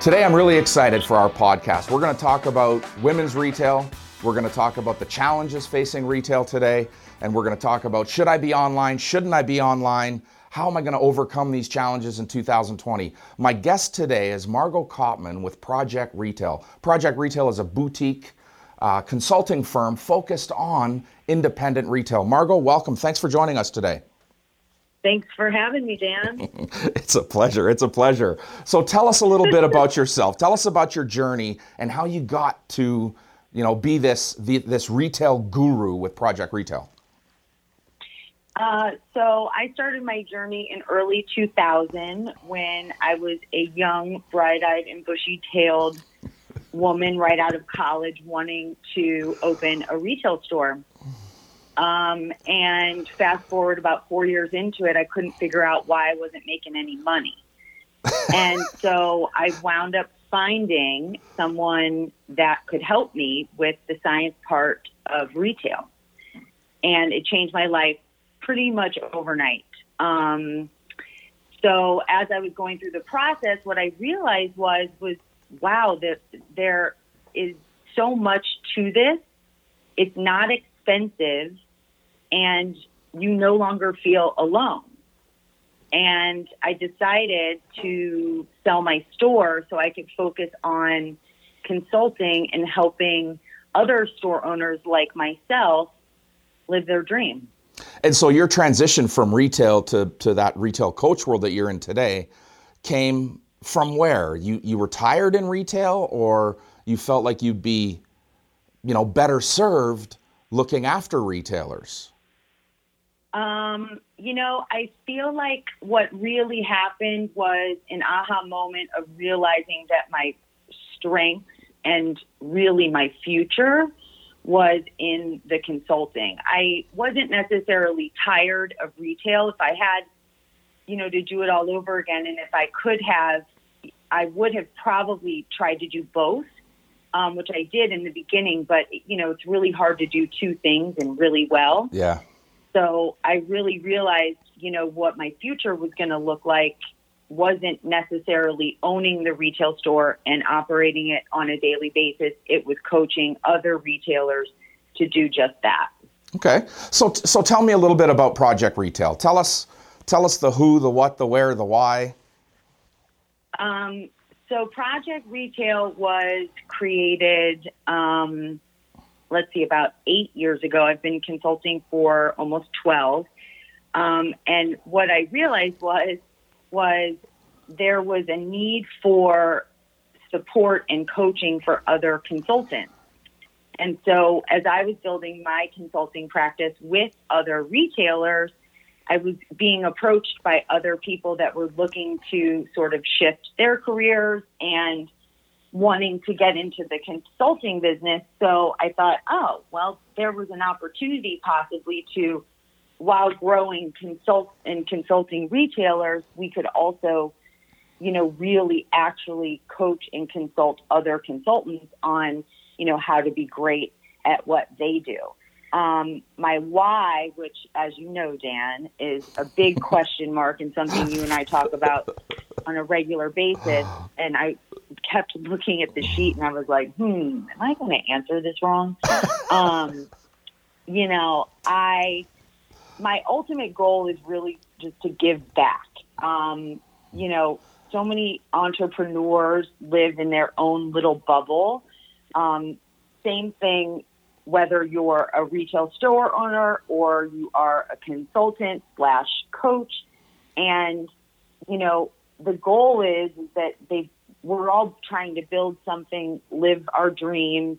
Today, I'm really excited for our podcast. We're going to talk about women's retail. We're going to talk about the challenges facing retail today. And we're going to talk about should I be online? Shouldn't I be online? How am I going to overcome these challenges in 2020? My guest today is Margo Kopman with Project Retail. Project Retail is a boutique uh, consulting firm focused on independent retail. Margo, welcome. Thanks for joining us today. Thanks for having me, Dan. it's a pleasure. It's a pleasure. So tell us a little bit about yourself. Tell us about your journey and how you got to, you know, be this the, this retail guru with Project Retail. Uh, so I started my journey in early 2000 when I was a young, bright-eyed and bushy-tailed woman right out of college wanting to open a retail store. Um, and fast forward about four years into it, I couldn't figure out why I wasn't making any money. and so I wound up finding someone that could help me with the science part of retail. And it changed my life pretty much overnight. Um, so as I was going through the process, what I realized was was wow, that there is so much to this. It's not expensive and you no longer feel alone. And I decided to sell my store so I could focus on consulting and helping other store owners like myself live their dream. And so your transition from retail to, to that retail coach world that you're in today came from where? You you were tired in retail or you felt like you'd be, you know, better served looking after retailers? Um, you know, I feel like what really happened was an aha moment of realizing that my strength and really my future was in the consulting. I wasn't necessarily tired of retail. If I had, you know, to do it all over again, and if I could have, I would have probably tried to do both, um, which I did in the beginning. But you know, it's really hard to do two things and really well. Yeah. So I really realized, you know, what my future was going to look like wasn't necessarily owning the retail store and operating it on a daily basis. It was coaching other retailers to do just that. Okay. So so tell me a little bit about Project Retail. Tell us tell us the who, the what, the where, the why. Um, so Project Retail was created um, let's see, about eight years ago. I've been consulting for almost 12. Um, and what I realized was, was there was a need for support and coaching for other consultants. And so as I was building my consulting practice with other retailers, I was being approached by other people that were looking to sort of shift their careers and wanting to get into the consulting business. So I thought, oh, well, there was an opportunity possibly to, while growing consult and consulting retailers, we could also, you know, really actually coach and consult other consultants on, you know, how to be great at what they do. Um, my why, which, as you know, Dan, is a big question mark and something you and I talk about on a regular basis. And I kept looking at the sheet and I was like, hmm, am I going to answer this wrong? um, you know, I, my ultimate goal is really just to give back. Um, you know, so many entrepreneurs live in their own little bubble. Um, same thing whether you're a retail store owner or you are a consultant slash coach. And, you know, the goal is, that they we're all trying to build something, live our dreams,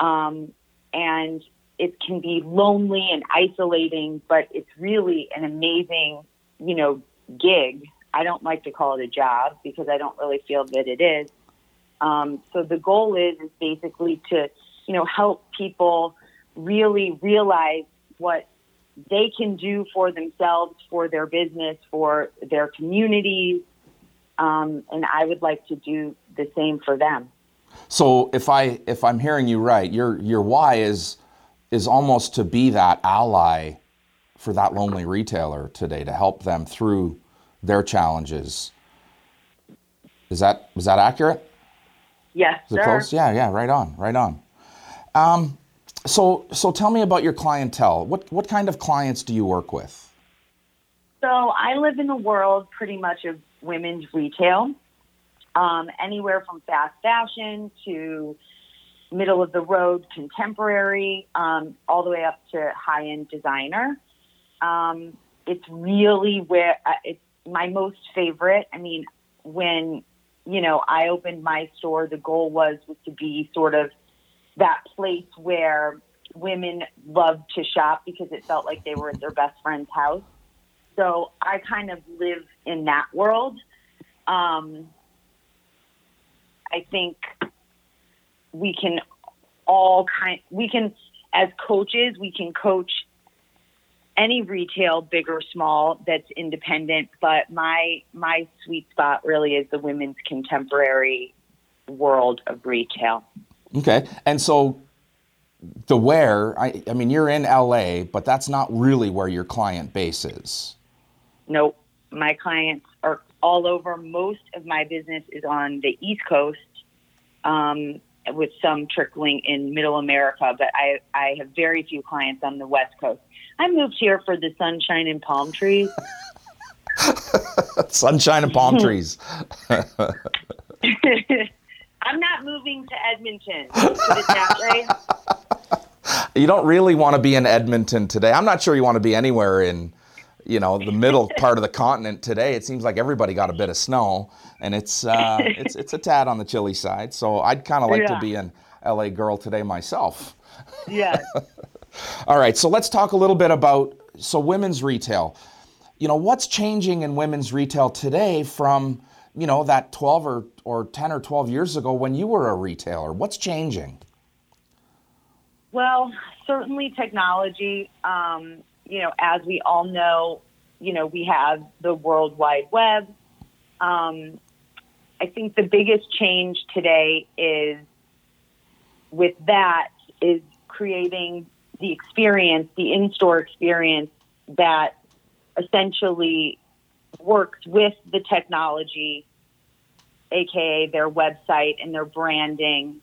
um, and it can be lonely and isolating, but it's really an amazing, you know, gig. I don't like to call it a job because I don't really feel that it is. Um, so the goal is is basically to you know, help people really realize what they can do for themselves, for their business, for their communities. Um, and I would like to do the same for them. So if I if I'm hearing you right, your your why is is almost to be that ally for that lonely retailer today to help them through their challenges. Is that is that accurate? Yes, Is it sir. close? Yeah, yeah, right on, right on. Um, so so tell me about your clientele. What what kind of clients do you work with? So I live in the world pretty much of women's retail, um, anywhere from fast fashion to middle of the road contemporary, um, all the way up to high end designer. Um, it's really where uh, it's my most favorite. I mean, when you know I opened my store, the goal was was to be sort of that place where women loved to shop because it felt like they were at their best friend's house. So I kind of live in that world. Um, I think we can all kind we can as coaches we can coach any retail big or small that's independent but my my sweet spot really is the women's contemporary world of retail Okay, and so the where I I mean you're in LA, but that's not really where your client base is. Nope my clients are all over most of my business is on the east coast um, with some trickling in middle america but i i have very few clients on the west coast i moved here for the sunshine and palm trees Sunshine and palm trees. I'm not moving to Edmonton. Put it that way. You don't really want to be in Edmonton today. I'm not sure you want to be anywhere in, you know, the middle part of the continent today. It seems like everybody got a bit of snow, and it's uh, it's it's a tad on the chilly side. So I'd kind of like to be an LA girl today myself. Yes. All right, so let's talk a little bit about so women's retail. You know, what's changing in women's retail today from, you know, that 12 or, or 10 or 12 years ago when you were a retailer? What's changing? Well, certainly technology. Um, you know, as we all know, you know, we have the World Wide Web. Um, I think the biggest change today is with that is creating the experience, the in-store experience that essentially works with the technology, aka their website and their branding.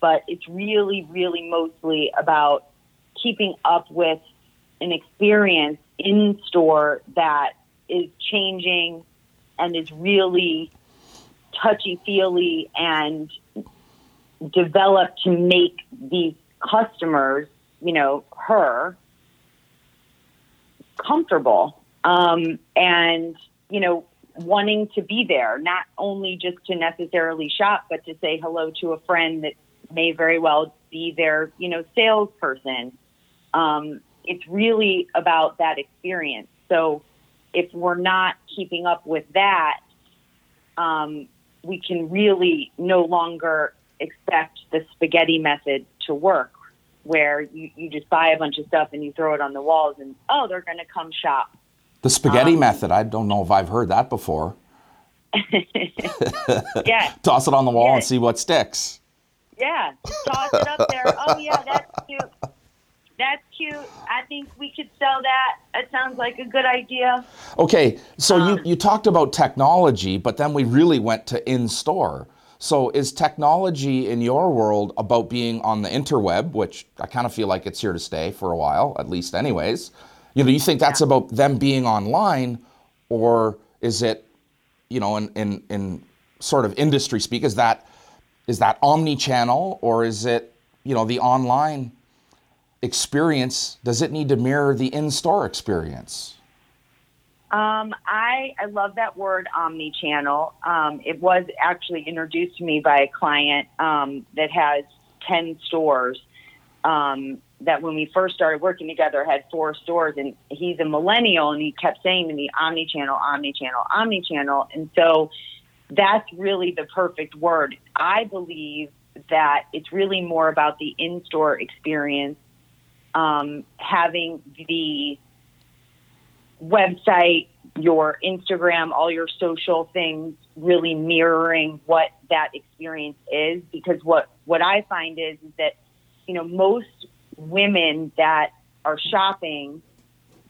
But it's really, really mostly about keeping up with an experience in store that is changing and is really touchy feely and developed to make these customers, you know, her comfortable um, and, you know, wanting to be there, not only just to necessarily shop, but to say hello to a friend that may very well be their, you know, salesperson. Um, it's really about that experience. So if we're not keeping up with that, um, we can really no longer expect the spaghetti method to work, where you, you just buy a bunch of stuff and you throw it on the walls and, oh, they're going to come shop. The spaghetti method, I don't know if I've heard that before. Yeah, Toss it on the wall Yeah. and see what sticks. yeah. Toss it up there. Oh, yeah, that's cute. That's cute. I think we could sell that. That sounds like a good idea. Okay, so Um, you, you talked about technology, but then we really went to in store. So is technology in your world about being on the interweb, which I kind of feel like it's here to stay for a while, at least, anyways? You know, you think that's about them being online, or is it, you know, in, in, in sort of industry speak, is that is that omni-channel, or is it, you know, the online experience? Does it need to mirror the in-store experience? Um, I I love that word omni-channel. Um, it was actually introduced to me by a client um, that has ten stores. Um, that when we first started working together had four stores, and he's a millennial, and he kept saying to me, "Omni-channel, omni-channel, omni-channel," and so that's really the perfect word. I believe that it's really more about the in-store experience, um, having the website, your Instagram, all your social things really mirroring what that experience is because what what I find is, is that you know most women that are shopping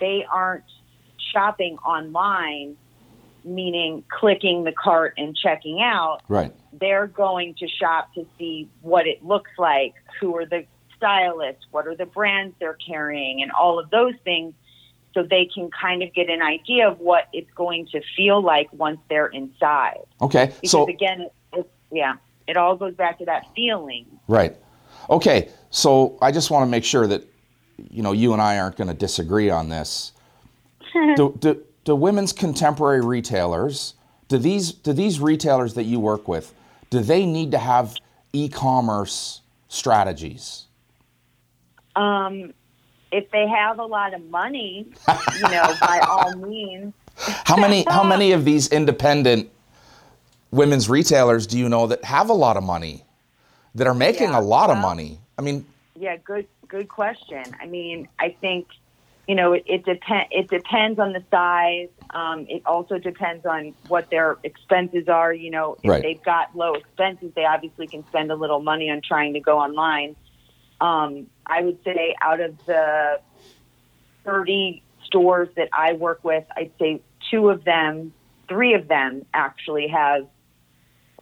they aren't shopping online meaning clicking the cart and checking out, Right. they're going to shop to see what it looks like, who are the stylists, what are the brands they're carrying, and all of those things so they can kind of get an idea of what it's going to feel like once they're inside. Okay. Because So again, it, it, yeah, it all goes back to that feeling. right. Okay. So I just want to make sure that you know you and I aren't going to disagree on this. do, do do women's contemporary retailers do these do these retailers that you work with do they need to have e-commerce strategies? Um, if they have a lot of money, you know, by all means, How many how many of these independent women's retailers do you know that have a lot of money that are making Yeah, a lot of money? I mean, Yeah, good good question. I mean, I think you know it, it depend it depends on the size. Um, it also depends on what their expenses are. You know, if Right. they've got low expenses, they obviously can spend a little money on trying to go online. Um, I would say out of the thirty stores that I work with, I'd say two of them, three of them actually have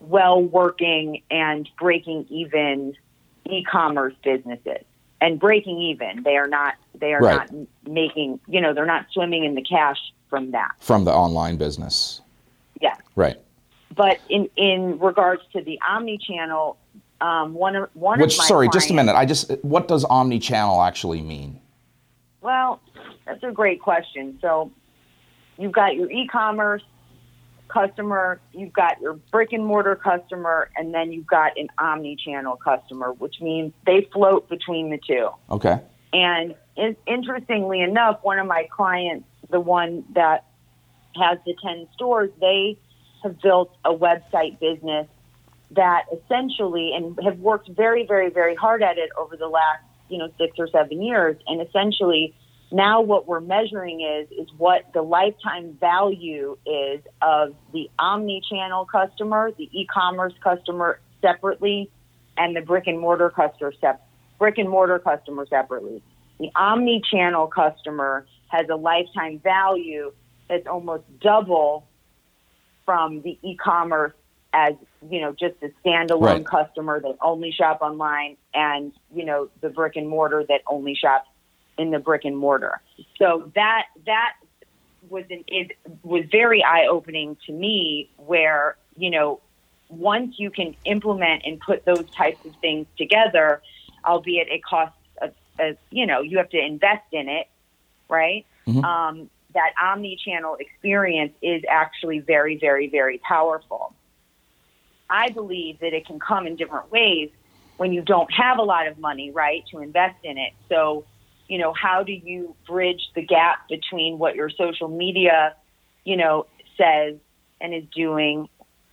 well working and breaking even e-commerce businesses and breaking even they are not they are Right. not making you know they're not swimming in the cash from that from the online business. yeah Right. but in in regards to the omni channel um, one of one Which of my sorry, just a minute. I just what does omni-channel actually mean? Well, that's a great question. So you've got your e-commerce customer, you've got your brick and mortar customer, and then you've got an omni-channel customer, which means they float between the two. Okay. And in, interestingly enough, one of my clients, the one that has the 10 stores, they have built a website business that essentially and have worked very, very, very hard at it over the last, you know, six or seven years. And essentially now what we're measuring is is what the lifetime value is of the omni-channel customer, the e-commerce customer separately, and the brick and mortar customer sep- brick and mortar customer separately. The omni-channel customer has a lifetime value that's almost double from the e-commerce as you know just a standalone Right. customer that only shop online and you know the brick and mortar that only shops in the brick and mortar so that that was an it was very eye opening to me where you know once you can implement and put those types of things together albeit it costs a, a you know you have to invest in it right Mhm. um, that omni-channel experience is actually very very very powerful I believe that it can come in different ways when you don't have a lot of money, right, to invest in it. So, you know, how do you bridge the gap between what your social media, you know, says and is doing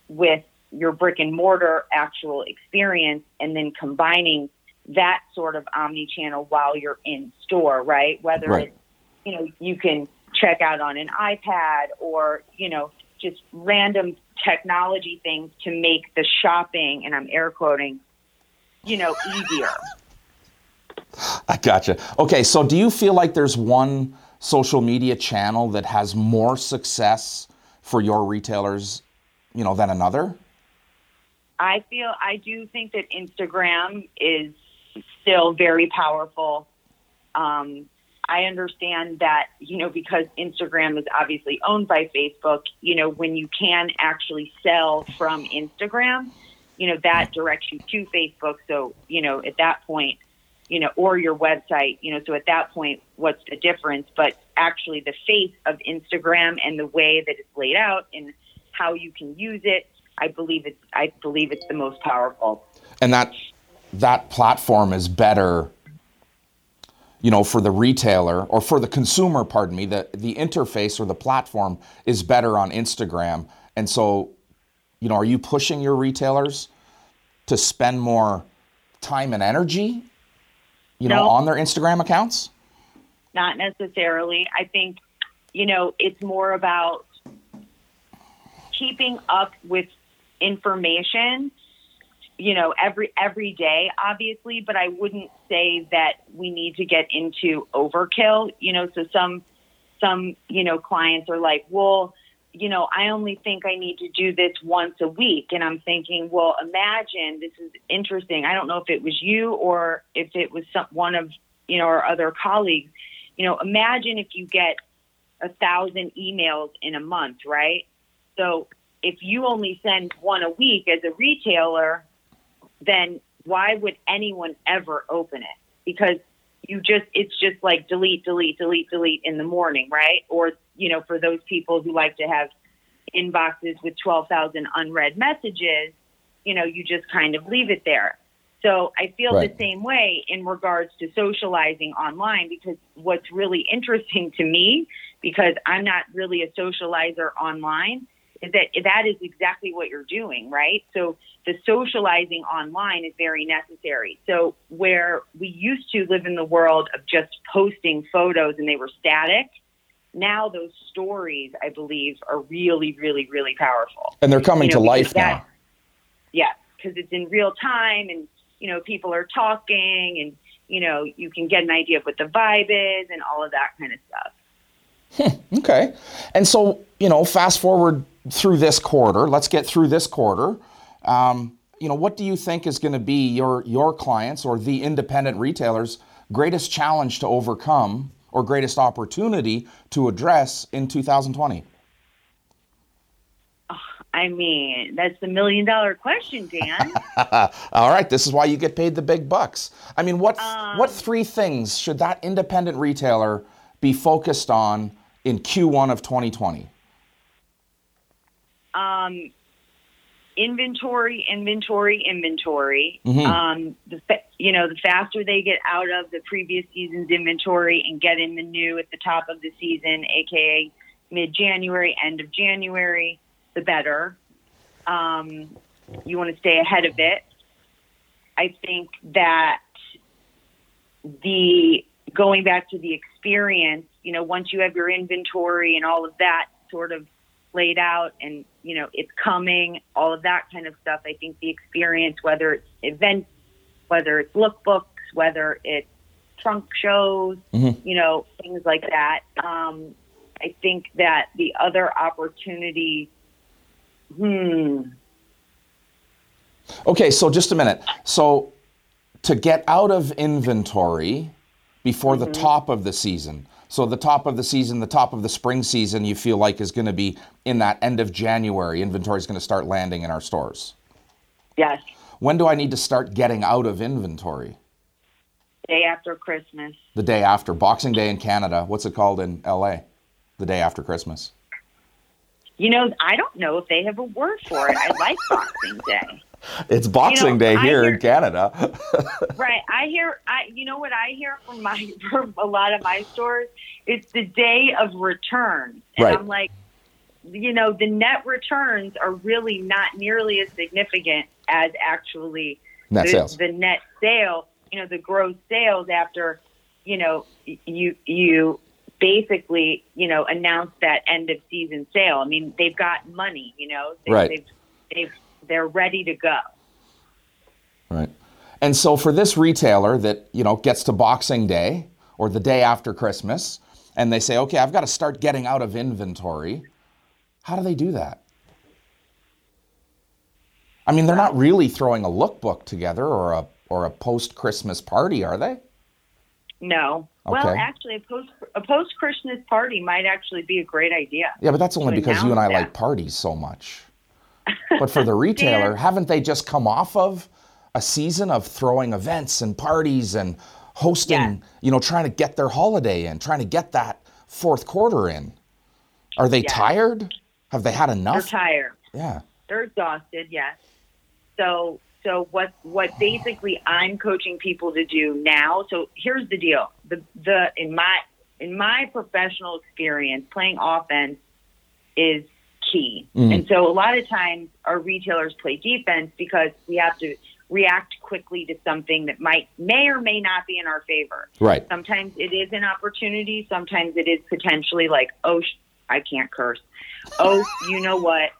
with your brick and mortar actual experience and then combining that sort of omni channel while you're in store, right? Whether Right. it's, you know, you can check out on an iPad or, you know, just random technology things to make the shopping, and I'm air quoting, you know, easier. I gotcha. Okay, so do you feel like there's one social media channel that has more success for your retailers, you know, than another? I feel I do think that Instagram is still very powerful. Um, I understand that, you know, because Instagram is obviously owned by Facebook, you know, when you can actually sell from Instagram, you know, that directs you to Facebook. So, you know, at that point, you know, or your website, you know, so at that point, what's the difference? But actually, the face of Instagram and the way that it's laid out and how you can use it, I believe it's, I believe it's the most powerful. and that that platform is better you know for the retailer or for the consumer pardon me the the interface or the platform is better on Instagram. And so you know are you pushing your retailers to spend more time and energy you know on their Instagram accounts? Not necessarily. I think, you know, it's more about keeping up with information, you know, every every day, obviously, but I wouldn't say that we need to get into overkill, you know, so some some, you know, clients are like, "Well, you know, I only think I need to do this once a week. And I'm thinking, well, imagine this is interesting. I don't know if it was you or if it was some, one of, you know, our other colleagues. You know, imagine if you get a thousand emails in a month, right? So if you only send one a week as a retailer, then why would anyone ever open it? Because you just, it's just like delete, delete, delete, delete in the morning, right? Or you know, for those people who like to have inboxes with 12,000 unread messages, you know, you just kind of leave it there. So I feel right. the same way in regards to socializing online because what's really interesting to me, because I'm not really a socializer online, that that is exactly what you're doing, right? So the socializing online is very necessary. So where we used to live in the world of just posting photos and they were static, now those stories, I believe, are really, really, really powerful. And they're coming you know, to life that, now. Yeah, because it's in real time and, you know, people are talking and, you know, you can get an idea of what the vibe is and all of that kind of stuff. Hmm, okay. And so, you know, fast forward through this quarter, let's get through this quarter. Um, you know, what do you think is going to be your your clients or the independent retailers' greatest challenge to overcome or greatest opportunity to address in 2020? I mean, that's the million dollar question, Dan. All right, this is why you get paid the big bucks. I mean, what um, what three things should that independent retailer be focused on in Q1 of 2020? Um, inventory, inventory, inventory. Mm-hmm. Um, the you know the faster they get out of the previous season's inventory and get in the new at the top of the season, aka mid January, end of January, the better. Um, you want to stay ahead of it. I think that the going back to the experience, you know, once you have your inventory and all of that sort of laid out and you know it's coming all of that kind of stuff i think the experience whether it's events whether it's lookbooks whether it's trunk shows mm-hmm. you know things like that um, i think that the other opportunity hmm okay so just a minute so to get out of inventory before mm-hmm. the top of the season so the top of the season, the top of the spring season, you feel like is going to be in that end of January. Inventory is going to start landing in our stores. Yes. When do I need to start getting out of inventory? Day after Christmas. The day after Boxing Day in Canada. What's it called in LA? The day after Christmas. You know, I don't know if they have a word for it. I like Boxing Day. It's Boxing you know, Day here hear, in Canada. right. I hear. I. You know what I hear from my from a lot of my stores. It's the day of returns, and right. I'm like, you know, the net returns are really not nearly as significant as actually net the, sales. the net sale. You know, the gross sales after, you know, you you basically, you know, announce that end of season sale. I mean, they've got money. You know, they, right. they've they've they're ready to go. Right. And so for this retailer that, you know, gets to Boxing Day or the day after Christmas and they say, "Okay, I've got to start getting out of inventory." How do they do that? I mean, they're not really throwing a lookbook together or a or a post-Christmas party, are they? No. Okay. Well, actually, a post a post Christmas party might actually be a great idea. Yeah, but that's only because you and I that. like parties so much. But for the retailer, haven't they just come off of a season of throwing events and parties and hosting, yeah. you know, trying to get their holiday in, trying to get that fourth quarter in? Are they yeah. tired? Have they had enough? They're tired. Yeah. They're exhausted, yes. So so what what basically I'm coaching people to do now, so here's the deal. The the in my in my professional experience, playing offense is key. Mm. And so a lot of times our retailers play defense because we have to react quickly to something that might may or may not be in our favor. Right. Sometimes it is an opportunity. Sometimes it is potentially like, oh, sh- I can't curse. Oh, you know what?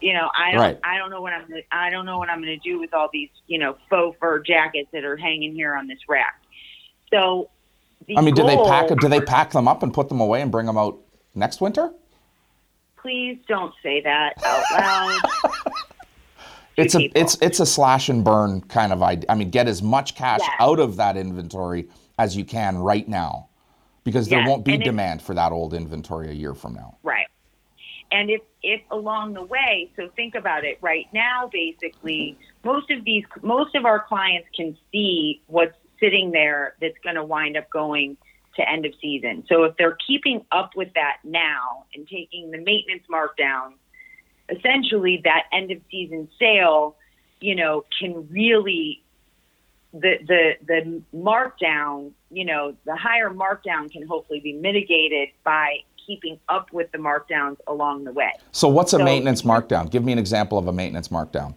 You know, I don't. Right. I don't know what I'm. Gonna, I don't know what I'm going to do with all these, you know, faux fur jackets that are hanging here on this rack. So, I mean, do they pack? Do they pack them up and put them away and bring them out next winter? Please don't say that out loud. it's a people. it's it's a slash and burn kind of idea. I mean, get as much cash Yes. out of that inventory as you can right now, because there won't be and demand for that old inventory a year from now. Right. And if, if along the way, so think about it right now, basically, most of these, most of our clients can see what's sitting there that's going to wind up going to end of season. So if they're keeping up with that now and taking the maintenance markdown, essentially that end of season sale, you know, can really the the the markdown, you know, the higher markdown can hopefully be mitigated by keeping up with the markdowns along the way. So, what's a So- maintenance markdown? Give me an example of a maintenance markdown.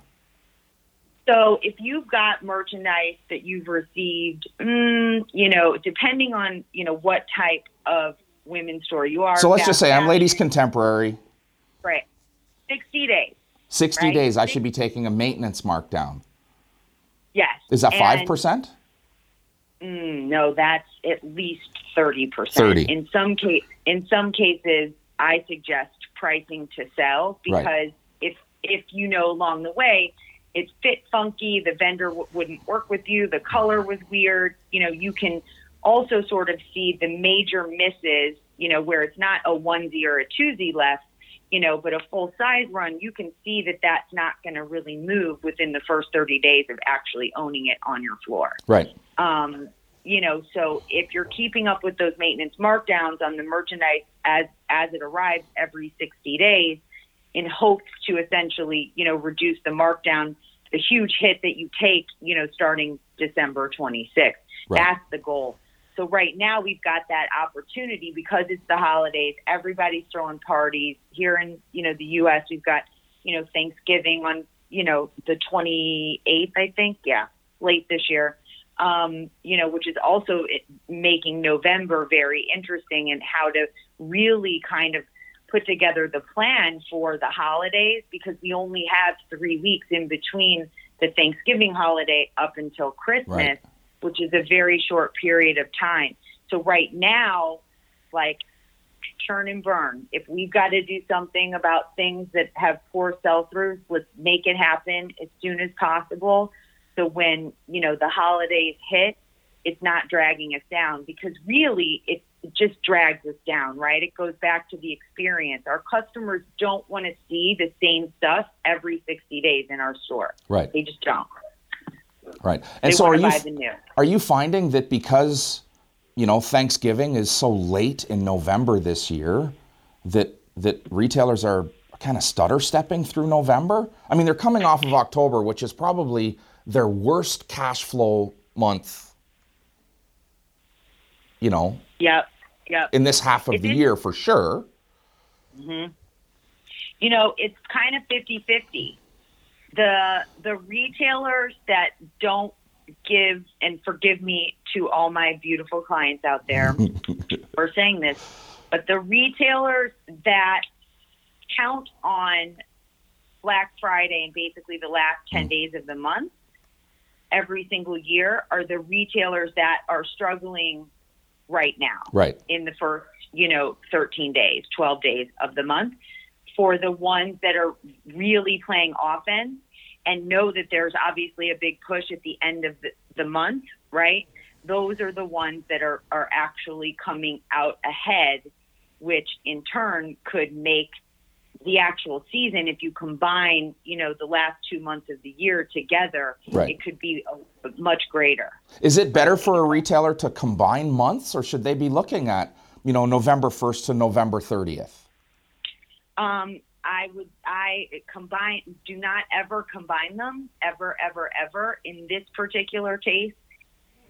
So if you've got merchandise that you've received, mm, you know, depending on you know what type of women's store you are. So let's just say I'm ladies contemporary. Right. Sixty days. 60 Right. days, I should be taking a maintenance markdown. Yes. Is that five percent? Mm, no, that's at least thirty percent. 30. In some case, in some cases, I suggest pricing to sell Right. because if if you know along the way it fit funky, the vendor w- wouldn't work with you, the color was weird. You know, you can also sort of see the major misses. You know, where it's not a onesie or a twosie left. You know, but a full size run, you can see that that's not going to really move within the first 30 days of actually owning it on your floor. Right. Um, you know, so if you're keeping up with those maintenance markdowns on the merchandise as as it arrives every 60 days, in hopes to essentially, you know, reduce the markdown, the huge hit that you take, you know, starting December 26th. Right. That's the goal. So right now we've got that opportunity because it's the holidays. Everybody's throwing parties here in you know the U.S. We've got you know Thanksgiving on you know the 28th, I think. Yeah, late this year. Um, you know, which is also making November very interesting and how to really kind of put together the plan for the holidays because we only have three weeks in between the Thanksgiving holiday up until Christmas Right. which is a very short period of time. So right now, like churn and burn. If we've got to do something about things that have poor sell throughs, let's make it happen as soon as possible. So when, you know, the holidays hit, it's not dragging us down because really it, it just drags us down, right? It goes back to the experience. Our customers don't want to see the same stuff every 60 days in our store. Right. They just don't. Right. They And so are you buy the new. are you finding that because you know Thanksgiving is so late in November this year that that retailers are kind of stutter stepping through November? I mean, they're coming off of October, which is probably their worst cash flow month. You know, Yep. Yep. in this half of It the is- year for sure. Mm-hmm. you know, it's kind of 50-50. The the retailers that don't give and forgive me to all my beautiful clients out there for saying this, but the retailers that count on Black Friday and basically the last 10 mm. days of the month every single year are the retailers that are struggling right now Right. in the first, you know, 13 days, 12 days of the month. For the ones that are really playing offense and know that there's obviously a big push at the end of the, the month, right? Those are the ones that are, are actually coming out ahead, which in turn could make the actual season, if you combine, you know, the last two months of the year together, Right. it could be a, much greater. Is it better for a retailer to combine months or should they be looking at, you know, November 1st to November 30th? Um, I would, I combine, do not ever combine them, ever, ever, ever. In this particular case,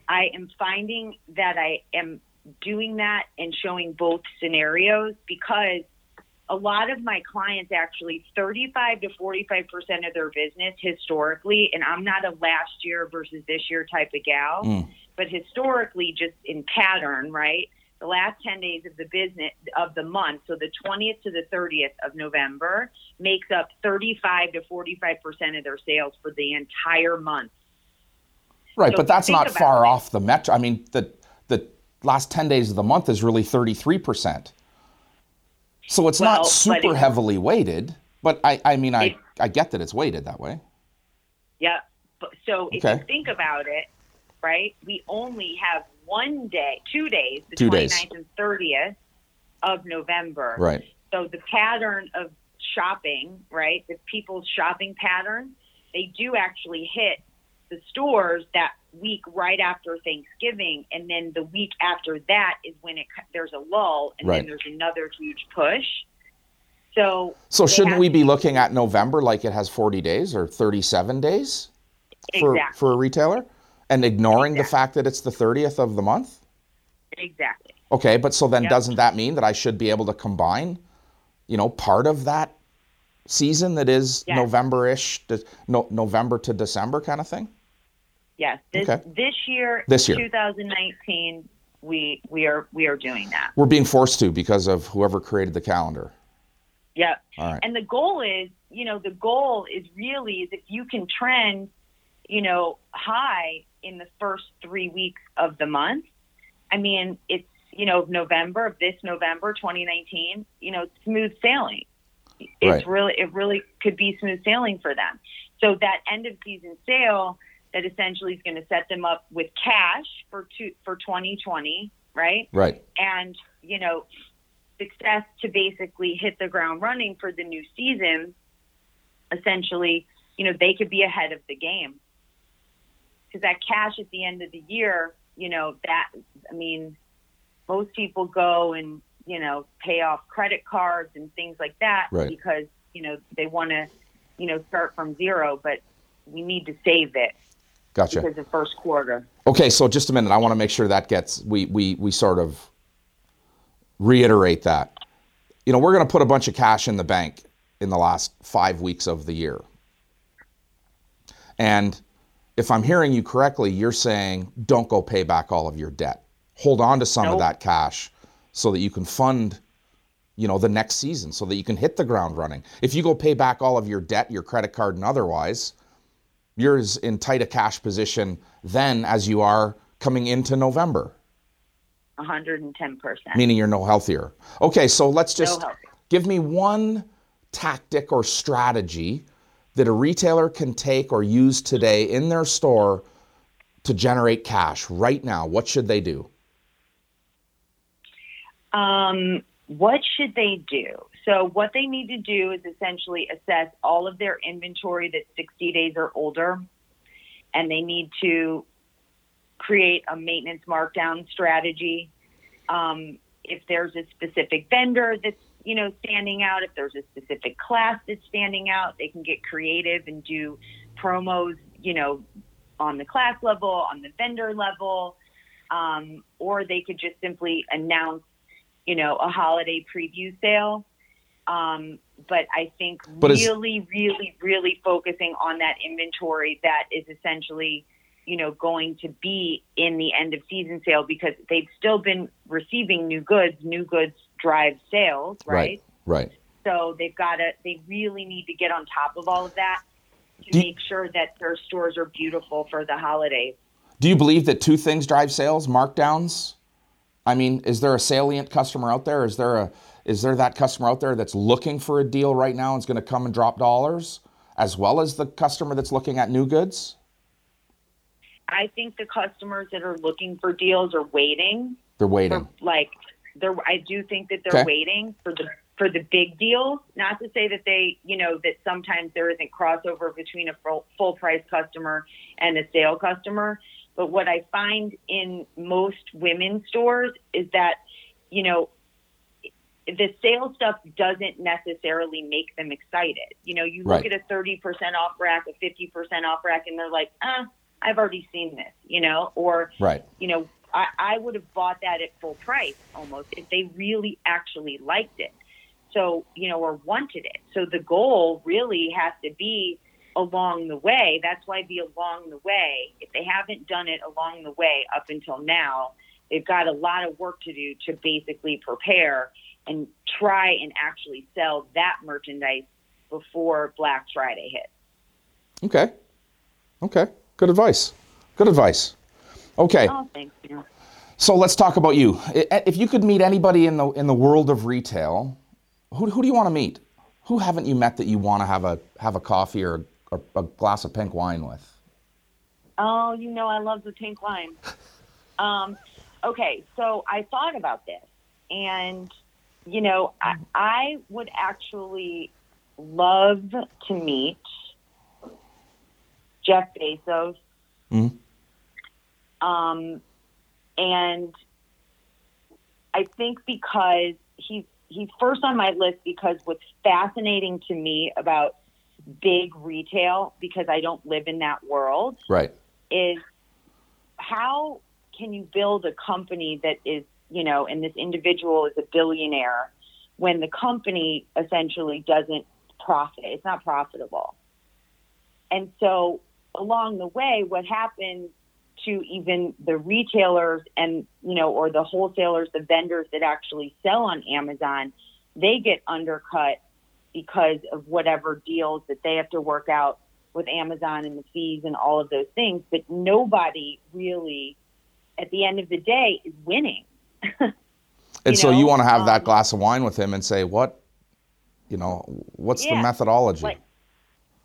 I am finding that I am doing that and showing both scenarios because a lot of my clients actually 35 to 45% of their business historically, and I'm not a last year versus this year type of gal, Mm. but historically, just in pattern, right? The last 10 days of the business of the month, so the 20th to the 30th of November, makes up 35 to 45% of their sales for the entire month. Right, So but that's not far it. off the metric I mean, the the last 10 days of the month is really 33%. So it's Well, not super it- heavily weighted, but I, I mean, I, I get that it's weighted that way. Yeah. So if Okay. you think about it, right, we only have one day, two days, the Two 29th days. and 30th of November. Right. So the pattern of shopping, right, the people's shopping pattern, they do actually hit the stores that week right after Thanksgiving, and then the week after that is when it there's a lull, and Right. then there's another huge push. So So shouldn't we be looking at November like it has 40 days or 37 days for, exactly for a retailer and ignoring the fact that it's the 30th of the month? exactly Okay, but so then Yep. doesn't that mean that I should be able to combine, you know, part of that season that is Yes. November-ish, to, no, November to December kind of thing? Yes. This Okay. this year, This year. 2019, we we are we are doing that. We're being forced to because of whoever created the calendar. Yep. All right. And the goal is, you know, the goal is really is if you can trend, you know, high in the first three weeks of the month. I mean, it's you know November of this November 2019. You know, smooth sailing. It's Right. really it really could be smooth sailing for them. So that end of season sale that essentially is going to set them up with cash for two, for 2020, right? Right. and you know success to basically hit the ground running for the new season essentially you know they could be ahead of the game because that cash at the end of the year you know that i mean most people go and you know pay off credit cards and things like that Right. because you know they want to you know start from zero but we need to save it Gotcha. because of first quarter Okay, so just a minute. I want to make sure that gets we we we sort of reiterate that. You know, we're going to put a bunch of cash in the bank in the last 5 weeks of the year. And if I'm hearing you correctly, you're saying don't go pay back all of your debt. Hold on to some of that cash so that you can fund you know the next season so that you can hit the ground running. If you go pay back all of your debt, your credit card and otherwise, you're as in tight a cash position then as you are coming into November, 110% meaning you're no healthier. Okay, so let's just healthier. give me one tactic or strategy that a retailer can take or use today in their store to generate cash right now. What should they do? Um, what should they do? So, what they need to do is essentially assess all of their inventory that's 60 days or older, and they need to create a maintenance markdown strategy. Um, if there's a specific vendor that's you know standing out, if there's a specific class that's standing out, they can get creative and do promos. You know, on the class level, on the vendor level, um, or they could just simply announce you know, a holiday preview sale. Um, but I think But really, really, really focusing on that inventory that is essentially, you know, going to be in the end of season sale because they've still been receiving new goods. New goods drive sales, right? Right. So they've got to, they really need to get on top of all of that to Do- make sure that their stores are beautiful for the holidays. Do you believe that two things drive sales? Markdowns? I mean, is there a salient customer out there? Is there a is there that customer out there that's looking for a deal right now and is going to come and drop dollars, as well as the customer that's looking at new goods? I think the customers that are looking for deals are waiting They're waiting. for like they're I do think that they're Okay. waiting for the for the big deals. Not to say that they you know that sometimes there isn't crossover between a full, full price customer and a sale customer, but what I find in most women's stores is that you know the sale stuff doesn't necessarily make them excited. You know, you look Right. at a 30% off rack, a 50% off rack, and they're like, ah, I've already seen this, you know, or Right. you know, I, I would have bought that at full price almost if they really actually liked it. So, you know, or wanted it. So the goal really has to be along the way. That's why the along the way, if they haven't done it along the way up until now, they've got a lot of work to do to basically prepare and try and actually sell that merchandise before Black Friday hits. Okay. Okay. Good advice. Good advice. Okay. Oh, thank you. So let's talk about you. If you could meet anybody in the in the world of retail, who, who do you want to meet? Who haven't you met that you want to have a have a coffee or a, a glass of pink wine with? Oh, you know I love the pink wine. Um, okay, so I thought about this, and you know I, I would actually love to meet Jeff Bezos. Mhm. Um, and I think because he's he's first on my list because what's fascinating to me about big retail because I don't live in that world Right. is how can you build a company that is, you know, and this individual is a billionaire when the company essentially doesn't profit. It's not profitable. And so along the way, what happens to even the retailers and, you know, or the wholesalers, the vendors that actually sell on Amazon, they get undercut because of whatever deals that they have to work out with Amazon and the fees and all of those things. But nobody really, at the end of the day, is winning. And You so know, you want to have that um, glass of wine with him and say, what, you know, what's the methodology? like-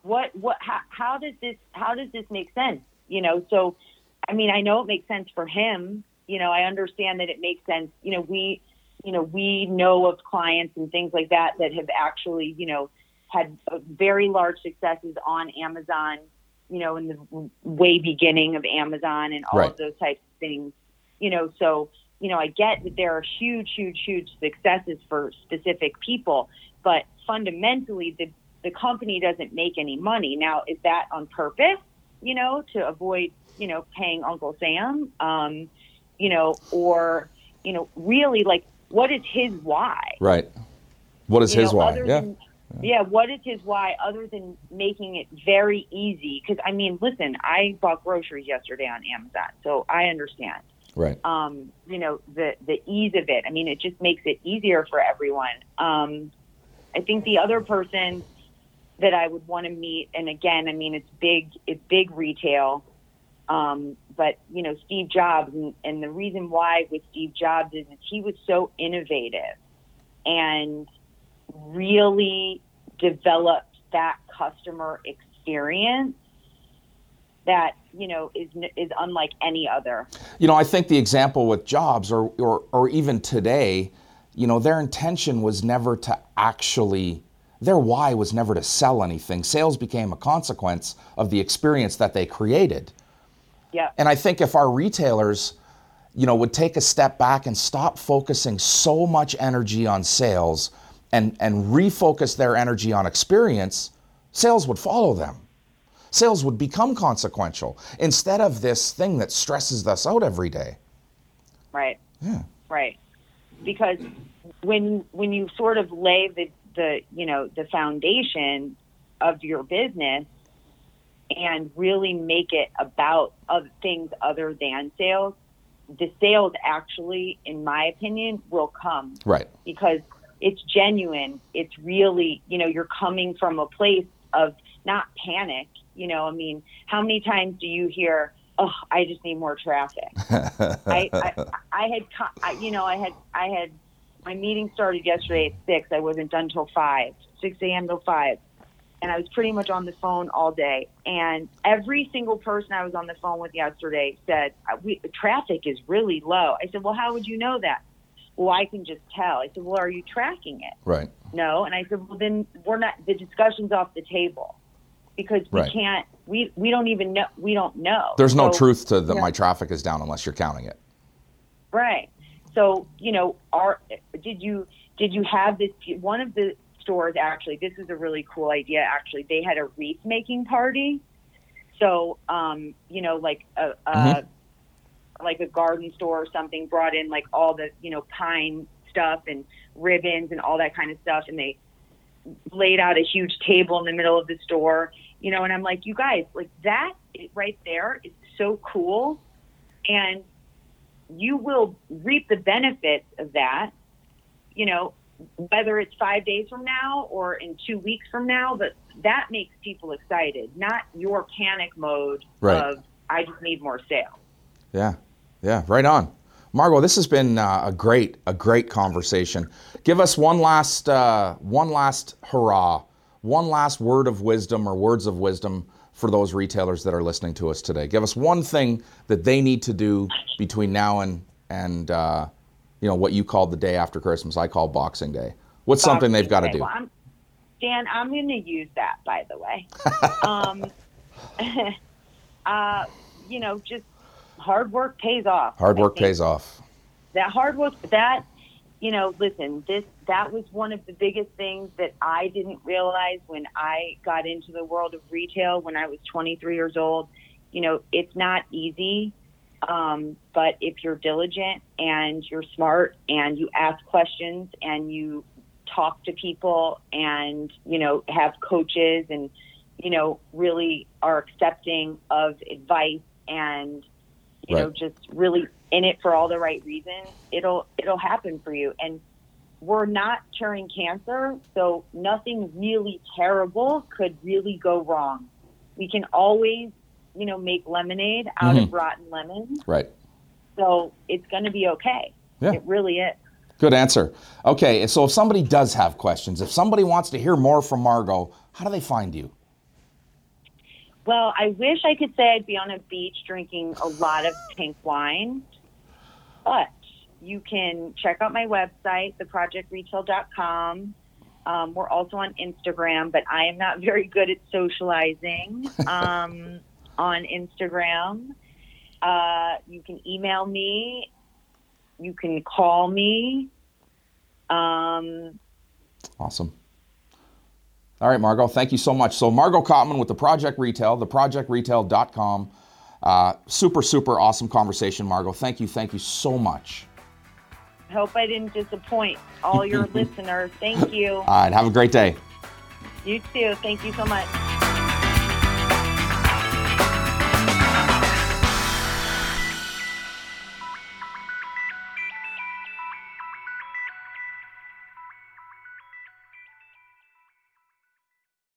what what how, how does this how does this make sense you know so i mean i know it makes sense for him you know i understand that it makes sense you know we you know we know of clients and things like that that have actually you know had uh, very large successes on amazon you know in the way beginning of amazon and all Right. of those types of things you know so you know i get that there are huge huge huge successes for specific people but fundamentally the the company doesn't make any money. Now, is that on purpose, you know, to avoid, you know, paying Uncle Sam, um, you know, or, you know, really like what is his why? right. What is You his know, why? Yeah. Than, yeah, what is his why other than making it very easy? Because, I mean, listen, I bought groceries yesterday on Amazon, so I understand right. um, you know, the the ease of it. I mean, it just makes it easier for everyone. Um, I think the other person that I would want to meet, and again, I mean, it's big, it's big retail, um, but you know, Steve Jobs, and, and the reason why with Steve Jobs is that he was so innovative and really developed that customer experience that you know is is unlike any other. You know, I think the example with Jobs or, or, or even today, you know, their intention was never to actually, their why was never to sell anything. Sales became a consequence of the experience that they created. Yeah. And I think if our retailers, you know, would take a step back and stop focusing so much energy on sales and, and refocus their energy on experience, sales would follow them. Sales would become consequential instead of this thing that stresses us out every day. Right. Yeah. Right. Because when when you sort of lay the the you know the foundation of your business and really make it about other things other than sales, the sales actually, in my opinion, will come Right. because it's genuine. It's really, you know, you're coming from a place of not panic. You know, I mean, how many times do you hear, "Oh, I just need more traffic"? I, I, I had, I, you know, I had, I had, my meeting started yesterday at six. I wasn't done till five, six a.m. till five, and I was pretty much on the phone all day. And every single person I was on the phone with yesterday said, "Uh, we, "Traffic is really low." I said, "Well, how would you know that?" Well, I can just tell. I said, "Well, are you tracking it?" right. No, and I said, "Well, then we're not. The discussion's off the table." Because we Right. can't, we we don't even know. We don't know. There's no So- truth to that yeah. my traffic is down unless you're counting it. Right. So, you know, are did you did you have this one of the stores actually this is a really cool idea actually. They had a wreath making party. So, um, you know, like a, a Mhm. like a garden store or something brought in like all the, you know, pine stuff and ribbons and all that kind of stuff and they laid out a huge table in the middle of the store, you know, and I'm like, you guys, like that right there is so cool. And you will reap the benefits of that, you know, whether it's five days from now or in two weeks from now, but that makes people excited, not your panic mode Right. of, I just need more sales. Yeah. Yeah. Right on. Margo, this has been uh, a great, a great conversation. Give us one last, uh, one last hurrah, one last word of wisdom or words of wisdom for those retailers that are listening to us today. Give us one thing that they need to do between now and and uh, you know what you called the day after Christmas. I call Boxing Day. What's Boxing something they've got to do? Well, I'm, Dan, I'm going to use that, by the way. um, uh, you know, just hard work pays off. Hard work pays off. that hard work that you know listen this that was one of the biggest things that i didn't realize when i got into the world of retail when i was 23 years old. You know it's not easy um, but if you're diligent and you're smart and you ask questions and you talk to people and you know have coaches and you know really are accepting of advice and you know just really in it for all the right reasons it'll it'll happen for you and we're not curing cancer so nothing really terrible could really go wrong we can always you know make lemonade out of mm-hmm. rotten lemons Right. so it's going to be okay Yeah. it really is Good answer. Okay, so if somebody does have questions, if somebody wants to hear more from Margo, how do they find you? Well, I wish I could say I'd be on a beach drinking a lot of pink wine, but you can check out my website, theprojectretail.com. Um, we're also on Instagram, but I am not very good at socializing um, on Instagram. Uh, you can email me. You can call me. Um, Awesome. All right, Margo, thank you so much. So, Margo Kopman with the Project Retail, theprojectretail.com. Uh, super, super awesome conversation, Margo. Thank you, thank you so much. hope I didn't disappoint all your listeners. Thank you. All right, have a great day. You too. Thank you so much.